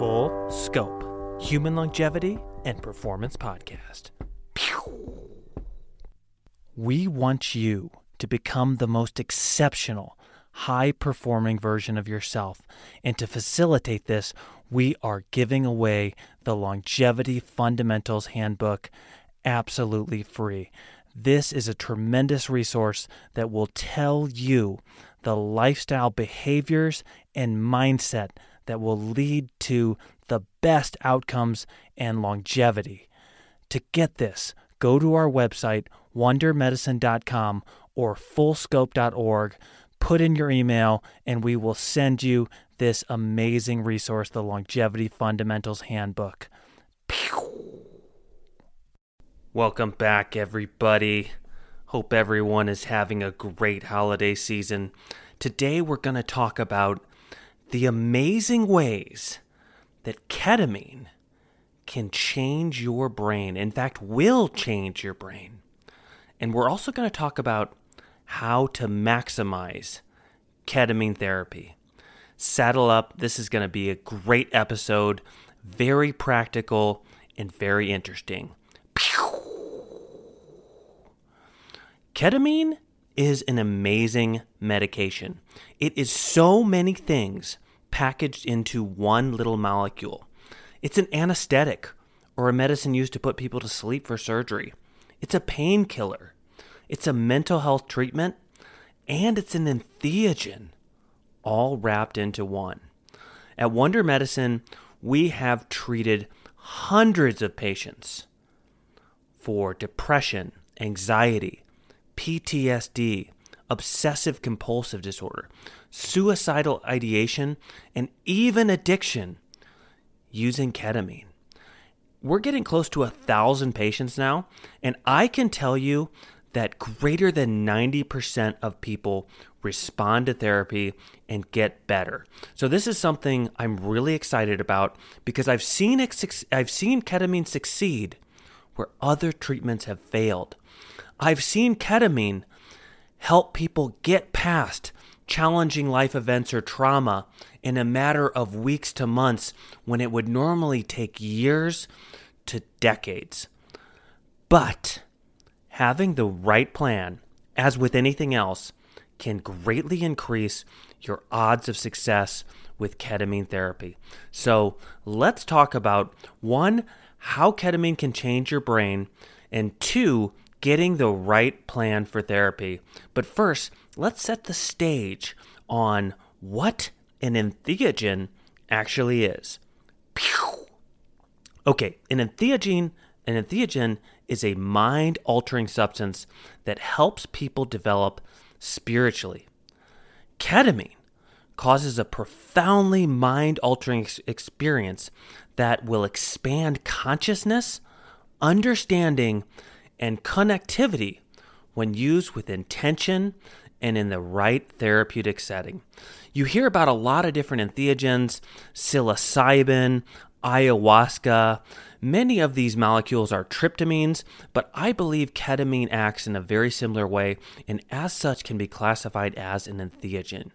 Full Scope Human Longevity and Performance Podcast. We want you to become the most exceptional, high performing version of yourself. And to facilitate this, we are giving away the Longevity Fundamentals Handbook absolutely free. This is a tremendous resource that will tell you the lifestyle behaviors and mindset that will lead to the best outcomes and longevity. To get this, go to our website, wondermedicine.com or fullscope.org, put in your email, and we will send you this amazing resource, the Longevity Fundamentals Handbook. Welcome back, everybody. Hope everyone is having a great holiday season. Today, we're going to talk about the amazing ways that ketamine can change your brain. In fact, will change your brain. And we're also going to talk about how to maximize ketamine therapy. Saddle up. This is going to be a great episode, very practical and very interesting. Ketamine is an amazing medication. It is so many things packaged into one little molecule. It's an anesthetic or a medicine used to put people to sleep for surgery. It's a painkiller. It's a mental health treatment and it's an entheogen, all wrapped into one. At Wonder Medicine, we have treated hundreds of patients for depression, anxiety, PTSD, obsessive compulsive disorder, suicidal ideation, and even addiction using ketamine. We're getting close to a thousand patients now, and I can tell you that greater than 90% of people respond to therapy and get better. So this is something I'm really excited about because I've seen I've seen ketamine succeed where other treatments have failed. I've seen ketamine help people get past challenging life events or trauma in a matter of weeks to months when it would normally take years to decades. But having the right plan, as with anything else, can greatly increase your odds of success with ketamine therapy. So let's talk about one, how ketamine can change your brain, and two, getting the right plan for therapy. But first, let's set the stage on what an entheogen actually is. Okay, an entheogen, an entheogen is a mind-altering substance that helps people develop spiritually. Ketamine causes a profoundly mind-altering experience that will expand consciousness, understanding, and connectivity when used with intention and in the right therapeutic setting. You hear about a lot of different entheogens, psilocybin, ayahuasca. Many of these molecules are tryptamines, but I believe ketamine acts in a very similar way and as such can be classified as an entheogen.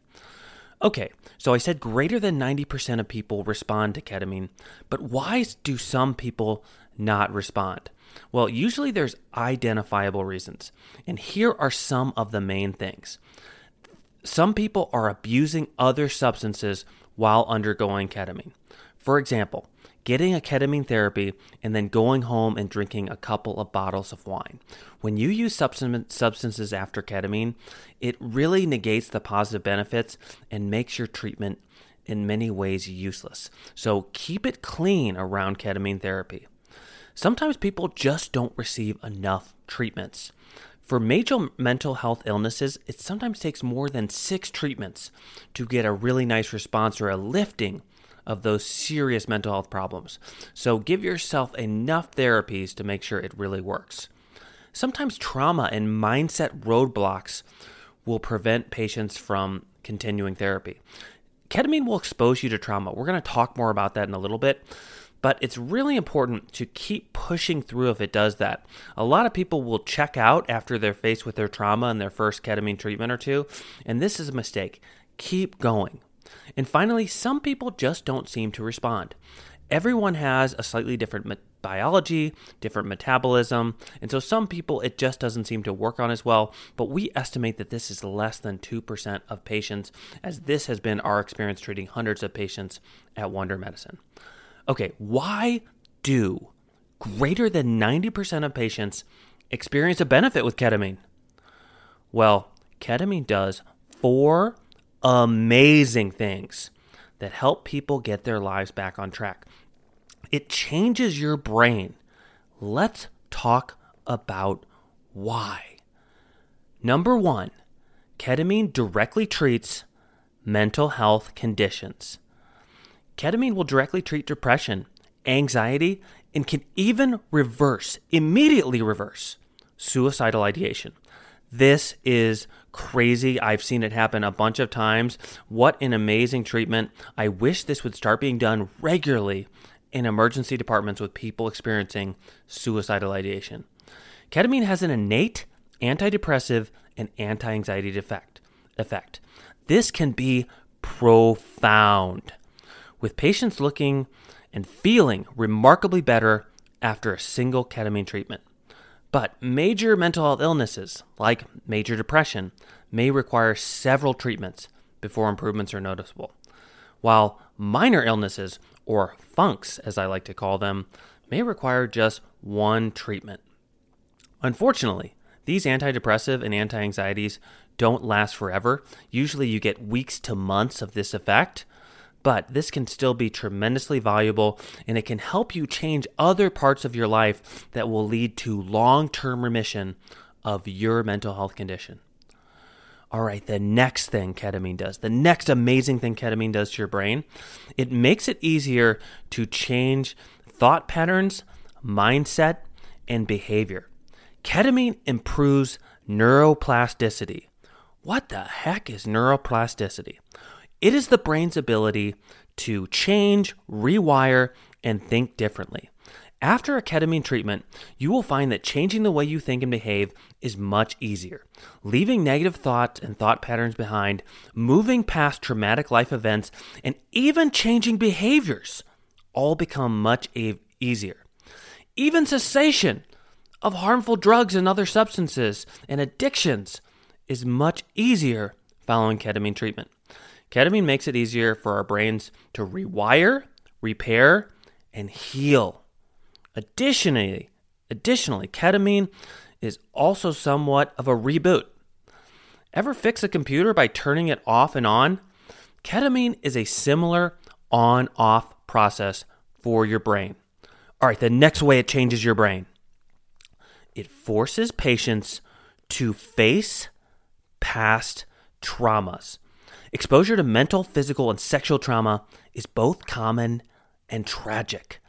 Okay, so I said greater than 90% of people respond to ketamine, but why do some people not respond? Well, usually there's identifiable reasons, and here are some of the main things. Some people are abusing other substances while undergoing ketamine. For example, getting a ketamine therapy and then going home and drinking a couple of bottles of wine. When you use substances after ketamine, it really negates the positive benefits and makes your treatment in many ways useless. So keep it clean around ketamine therapy. Sometimes people just don't receive enough treatments. For major mental health illnesses, it sometimes takes more than six treatments to get a really nice response or a lifting of those serious mental health problems. So give yourself enough therapies to make sure it really works. Sometimes trauma and mindset roadblocks will prevent patients from continuing therapy. Ketamine will expose you to trauma. We're going to talk more about that in a little bit. But it's really important to keep pushing through if it does that. A lot of people will check out after they're faced with their trauma and their first ketamine treatment or two, and this is a mistake. Keep going. And finally, some people just don't seem to respond. Everyone has a slightly different biology, different metabolism, and so some people it just doesn't seem to work on as well. But we estimate that this is less than 2% of patients, as this has been our experience treating hundreds of patients at Wonder Medicine. Okay, why do greater than 90% of patients experience a benefit with ketamine? Well, ketamine does four amazing things that help people get their lives back on track. It changes your brain. Let's talk about why. Number one, ketamine directly treats mental health conditions. Ketamine will directly treat depression, anxiety, and can even reverse, immediately reverse, suicidal ideation. This is crazy. I've seen it happen a bunch of times. What an amazing treatment. I wish this would start being done regularly in emergency departments with people experiencing suicidal ideation. Ketamine has an innate antidepressive and anti anxiety effect. effect. This can be profound, with patients looking and feeling remarkably better after a single ketamine treatment. But major mental health illnesses, like major depression, may require several treatments before improvements are noticeable, while minor illnesses, or funks as I like to call them, may require just one treatment. Unfortunately, these antidepressive and anti anxieties don't last forever. Usually, you get weeks to months of this effect, but this can still be tremendously valuable and it can help you change other parts of your life that will lead to long term remission of your mental health condition. All right, the next thing ketamine does, the next amazing thing ketamine does to your brain, it makes it easier to change thought patterns, mindset, and behavior. Ketamine improves neuroplasticity. What the heck is neuroplasticity? It is the brain's ability to change, rewire, and think differently. After a ketamine treatment, you will find that changing the way you think and behave is much easier. Leaving negative thoughts and thought patterns behind, moving past traumatic life events, and even changing behaviors all become much e- easier. Even cessation of harmful drugs and other substances and addictions is much easier following ketamine treatment. Ketamine makes it easier for our brains to rewire, repair, and heal. Additionally, additionally, ketamine is also somewhat of a reboot. Ever fix a computer by turning it off and on? Ketamine is a similar on off process for your brain. All right, the next way it changes your brain it forces patients to face past traumas. Exposure to mental, physical, and sexual trauma is both common and tragic.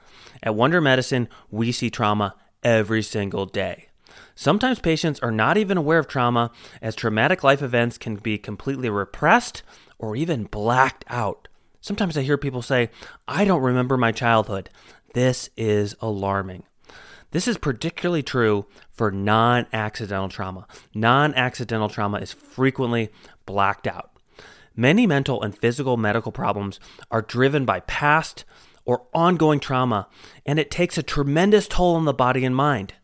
At Wonder Medicine, we see trauma every single day. Sometimes patients are not even aware of trauma, as traumatic life events can be completely repressed or even blacked out. Sometimes I hear people say, I don't remember my childhood. This is alarming. This is particularly true for non accidental trauma. Non accidental trauma is frequently blacked out. Many mental and physical medical problems are driven by past or ongoing trauma, and it takes a tremendous toll on the body and mind.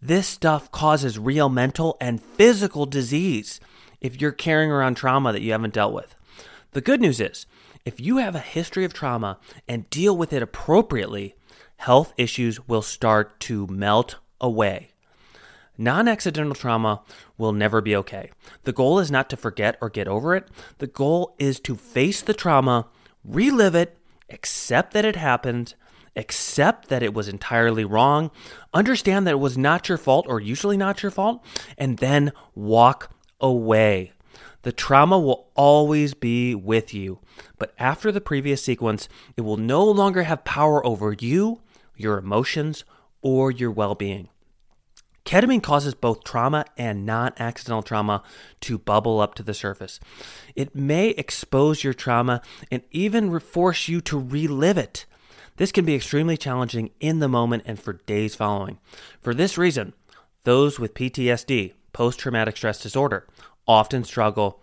This stuff causes real mental and physical disease if you're carrying around trauma that you haven't dealt with. The good news is, if you have a history of trauma and deal with it appropriately, health issues will start to melt away. Non accidental trauma will never be okay. The goal is not to forget or get over it. The goal is to face the trauma, relive it, accept that it happened, accept that it was entirely wrong, understand that it was not your fault or usually not your fault, and then walk away. The trauma will always be with you, but after the previous sequence, it will no longer have power over you, your emotions, or your well being. Ketamine causes both trauma and non accidental trauma to bubble up to the surface. It may expose your trauma and even force you to relive it. This can be extremely challenging in the moment and for days following. For this reason, those with PTSD, post traumatic stress disorder, often struggle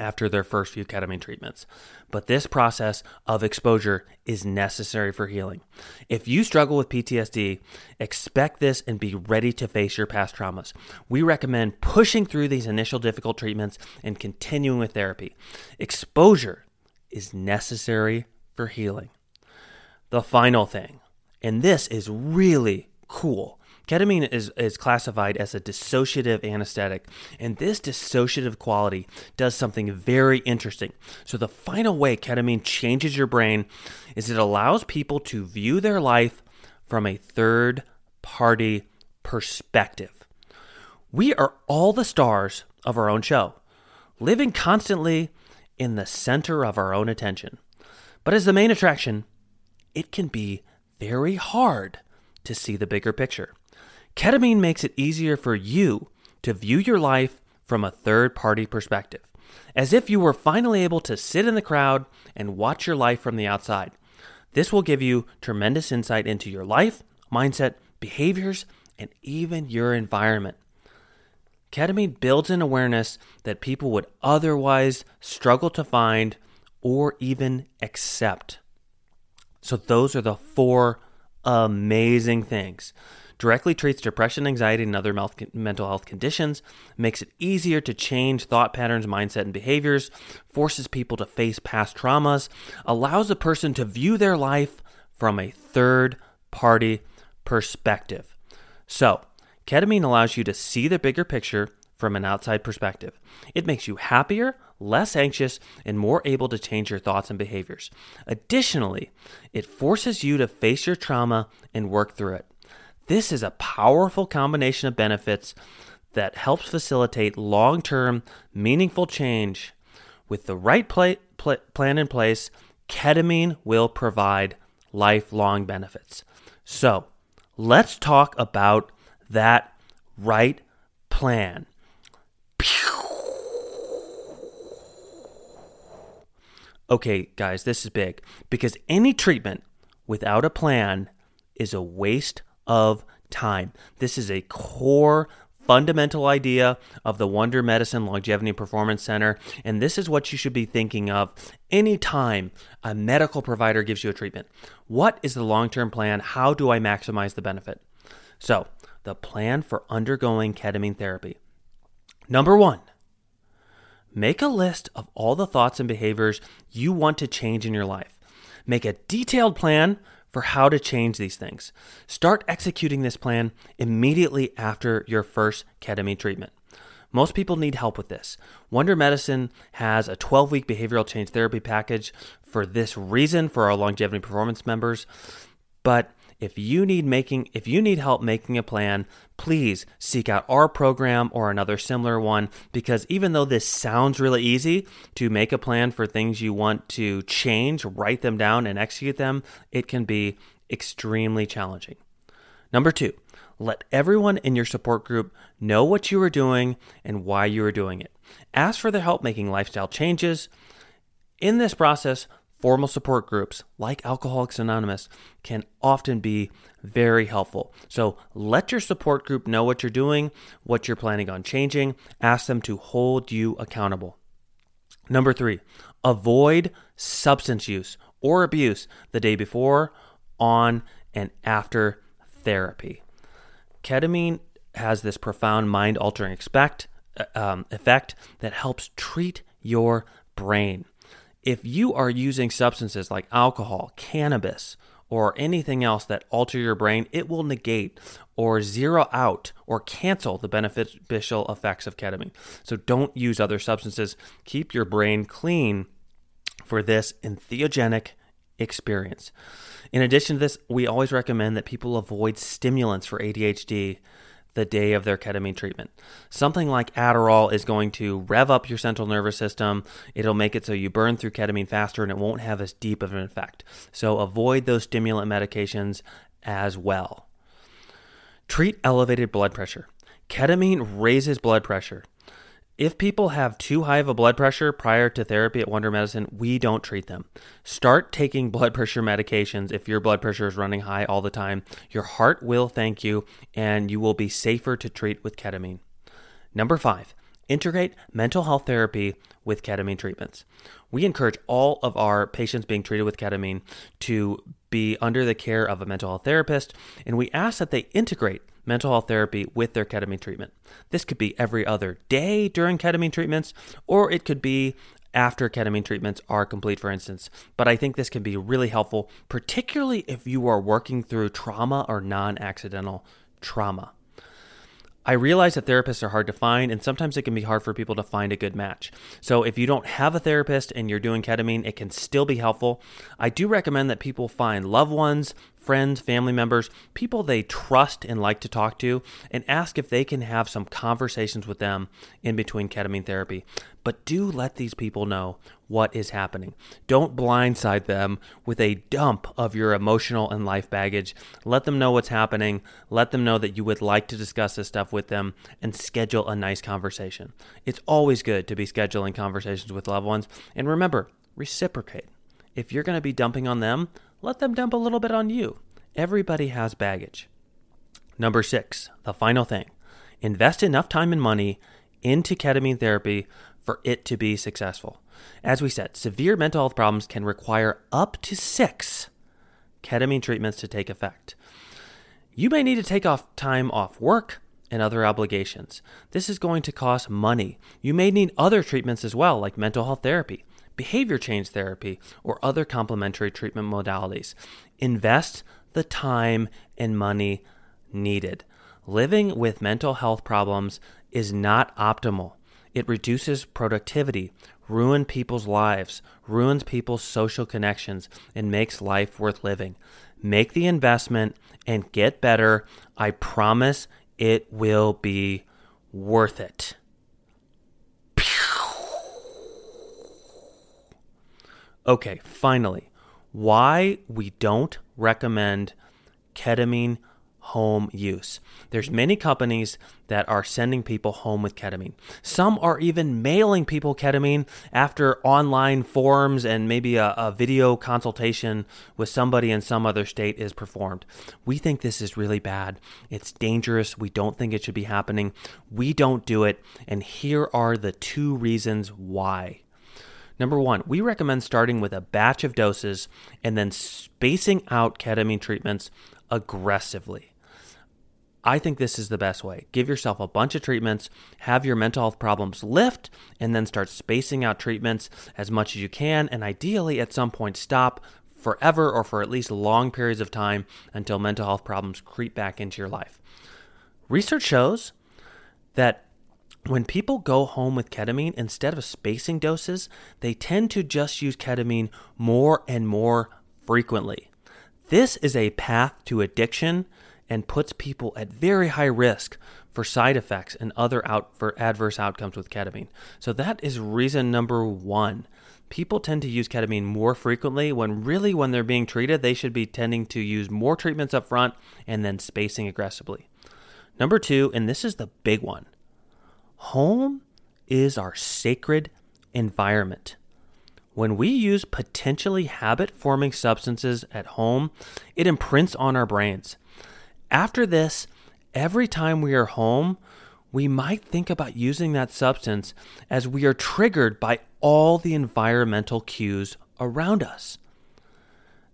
after their first few ketamine treatments. But this process of exposure is necessary for healing. If you struggle with PTSD, expect this and be ready to face your past traumas. We recommend pushing through these initial difficult treatments and continuing with therapy. Exposure is necessary for healing. The final thing, and this is really cool Ketamine is, is classified as a dissociative anesthetic, and this dissociative quality does something very interesting. So, the final way ketamine changes your brain is it allows people to view their life from a third party perspective. We are all the stars of our own show, living constantly in the center of our own attention. But as the main attraction, it can be very hard to see the bigger picture. Ketamine makes it easier for you to view your life from a third party perspective, as if you were finally able to sit in the crowd and watch your life from the outside. This will give you tremendous insight into your life, mindset, behaviors, and even your environment. Ketamine builds an awareness that people would otherwise struggle to find or even accept. So, those are the four amazing things directly treats depression, anxiety, and other mental health conditions, makes it easier to change thought patterns, mindset, and behaviors, forces people to face past traumas, allows a person to view their life from a third party perspective. So, ketamine allows you to see the bigger picture from an outside perspective. It makes you happier, less anxious, and more able to change your thoughts and behaviors. Additionally, it forces you to face your trauma and work through it. This is a powerful combination of benefits that helps facilitate long term, meaningful change. With the right pl- pl- plan in place, ketamine will provide lifelong benefits. So, let's talk about that right plan. Okay, guys, this is big because any treatment without a plan is a waste of time. This is a core fundamental idea of the Wonder Medicine Longevity Performance Center, and this is what you should be thinking of anytime a medical provider gives you a treatment. What is the long term plan? How do I maximize the benefit? So, the plan for undergoing ketamine therapy. Number one, make a list of all the thoughts and behaviors you want to change in your life. Make a detailed plan for how to change these things. Start executing this plan immediately after your first ketamine treatment. Most people need help with this. Wonder Medicine has a 12 week behavioral change therapy package for this reason for our longevity performance members. But if you need making if you need help making a plan, please seek out our program or another similar one because even though this sounds really easy to make a plan for things you want to change, write them down and execute them, it can be extremely challenging. Number 2, let everyone in your support group know what you are doing and why you are doing it. Ask for their help making lifestyle changes. In this process, Formal support groups like Alcoholics Anonymous can often be very helpful. So let your support group know what you're doing, what you're planning on changing. Ask them to hold you accountable. Number three, avoid substance use or abuse the day before, on, and after therapy. Ketamine has this profound mind altering uh, um, effect that helps treat your brain if you are using substances like alcohol, cannabis, or anything else that alter your brain, it will negate or zero out or cancel the beneficial effects of ketamine. So don't use other substances. Keep your brain clean for this entheogenic experience. In addition to this, we always recommend that people avoid stimulants for ADHD the day of their ketamine treatment. Something like Adderall is going to rev up your central nervous system. It'll make it so you burn through ketamine faster and it won't have as deep of an effect. So avoid those stimulant medications as well. Treat elevated blood pressure. Ketamine raises blood pressure. If people have too high of a blood pressure prior to therapy at Wonder Medicine, we don't treat them. Start taking blood pressure medications if your blood pressure is running high all the time. Your heart will thank you, and you will be safer to treat with ketamine. Number five, integrate mental health therapy with ketamine treatments. We encourage all of our patients being treated with ketamine to be under the care of a mental health therapist, and we ask that they integrate mental health therapy with their ketamine treatment. This could be every other day during ketamine treatments, or it could be after ketamine treatments are complete, for instance. But I think this can be really helpful, particularly if you are working through trauma or non accidental trauma. I realize that therapists are hard to find, and sometimes it can be hard for people to find a good match. So, if you don't have a therapist and you're doing ketamine, it can still be helpful. I do recommend that people find loved ones, friends, family members, people they trust and like to talk to, and ask if they can have some conversations with them in between ketamine therapy. But do let these people know what is happening. Don't blindside them with a dump of your emotional and life baggage. Let them know what's happening. Let them know that you would like to discuss this stuff with them and schedule a nice conversation. It's always good to be scheduling conversations with loved ones. And remember, reciprocate. If you're going to be dumping on them, let them dump a little bit on you. Everybody has baggage. Number six, the final thing invest enough time and money into ketamine therapy for it to be successful. As we said, severe mental health problems can require up to six ketamine treatments to take effect. You may need to take off time off work and other obligations. This is going to cost money. You may need other treatments as well, like mental health therapy behavior change therapy, or other complementary treatment modalities. Invest the time and money needed. Living with mental health problems is not optimal. It reduces productivity, ruins people's lives, ruins people's social connections, and makes life worth living. Make the investment and get better. I promise it will be worth it. Okay, finally, why we don't recommend ketamine home use. There's many companies that are sending people home with ketamine. Some are even mailing people ketamine after online forums and maybe a, a, video consultation with somebody in some other state is performed. We think this is really bad. It's dangerous. We don't think it should be happening. We don't do it. And here are the two reasons why. Number one, we recommend starting with a batch of doses and then spacing out ketamine treatments aggressively. I think this is the best way. Give yourself a bunch of treatments, have your mental health problems lift, and then start spacing out treatments as much as you can, and ideally at some point stop forever or for at least long periods of time until mental health problems creep back into your life. Research shows that when people go home with ketamine, instead of spacing doses, they tend to just use ketamine more and more frequently. This is a path to addiction and puts people at very high risk for side effects and other out for adverse outcomes with ketamine. So that is reason number 1. People tend to use ketamine more frequently when really when they're being treated, they should be tending to use more treatments up front and then spacing aggressively. Number 2, and this is the big one Home is our sacred environment. When we use potentially habit forming substances at home, it imprints on our brains. After this, every time we are home, we might think about using that substance as we are triggered by all the environmental cues around us.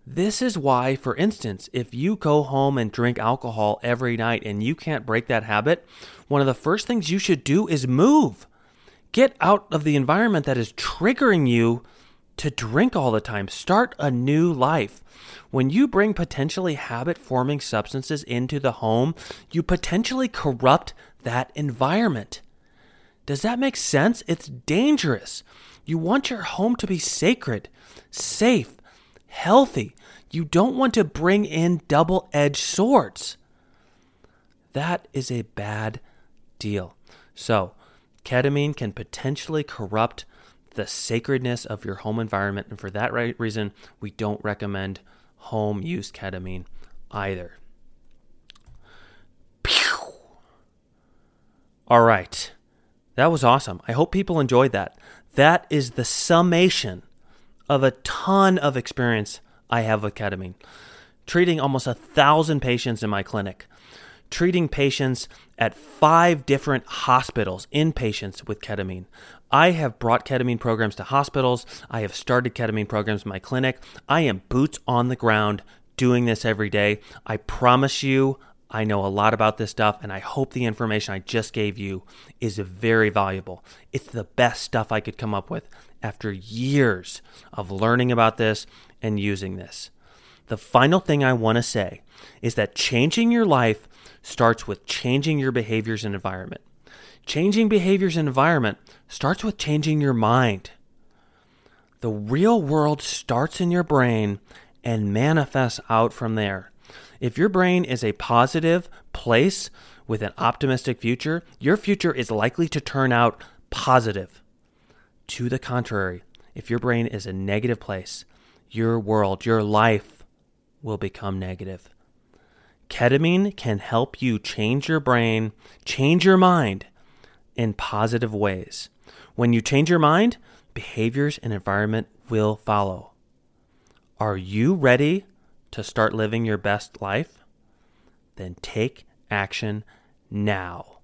This is why, for instance, if you go home and drink alcohol every night and you can't break that habit, one of the first things you should do is move. Get out of the environment that is triggering you to drink all the time. Start a new life. When you bring potentially habit forming substances into the home, you potentially corrupt that environment. Does that make sense? It's dangerous. You want your home to be sacred, safe, healthy. You don't want to bring in double edged swords. That is a bad deal. So, ketamine can potentially corrupt the sacredness of your home environment. And for that right reason, we don't recommend home use ketamine either. Pew! All right. That was awesome. I hope people enjoyed that. That is the summation of a ton of experience I have with ketamine, treating almost a thousand patients in my clinic. treating patients at five different hospitals, inpatients with ketamine. I have brought ketamine programs to hospitals. I have started ketamine programs in my clinic. I am boots on the ground doing this every day. I promise you, I know a lot about this stuff, and I hope the information I just gave you is very valuable. It's the best stuff I could come up with after years of learning about this and using this. The final thing I want to say is that changing your life starts with changing your behaviors and environment. Changing behaviors and environment starts with changing your mind. The real world starts in your brain and manifests out from there. If your brain is a positive place with an optimistic future, your future is likely to turn out positive. To the contrary, if your brain is a negative place, your world, your life will become negative. Ketamine can help you change your brain, change your mind in positive ways. When you change your mind, behaviors and environment will follow. Are you ready to start living your best life? Then take action now.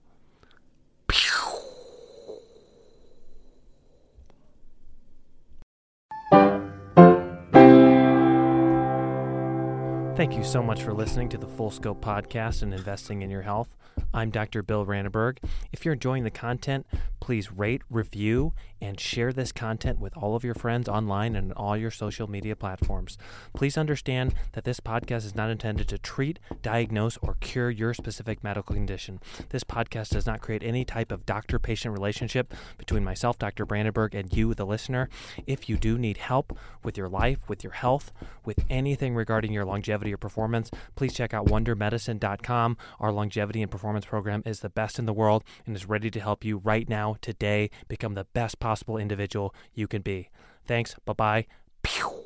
Thank you so much for listening to the Full Scope podcast and investing in your health. I'm Dr. Bill Rannenberg. If you're enjoying the content, please rate, review, and share this content with all of your friends online and all your social media platforms. Please understand that this podcast is not intended to treat, diagnose, or cure your specific medical condition. This podcast does not create any type of doctor patient relationship between myself, Dr. Rannenberg, and you, the listener. If you do need help with your life, with your health, with anything regarding your longevity or performance, please check out wondermedicine.com. Our longevity and performance program is the best in the world and is ready to help you right today. Become the best possible individual you can be. Thanks. Bye bye.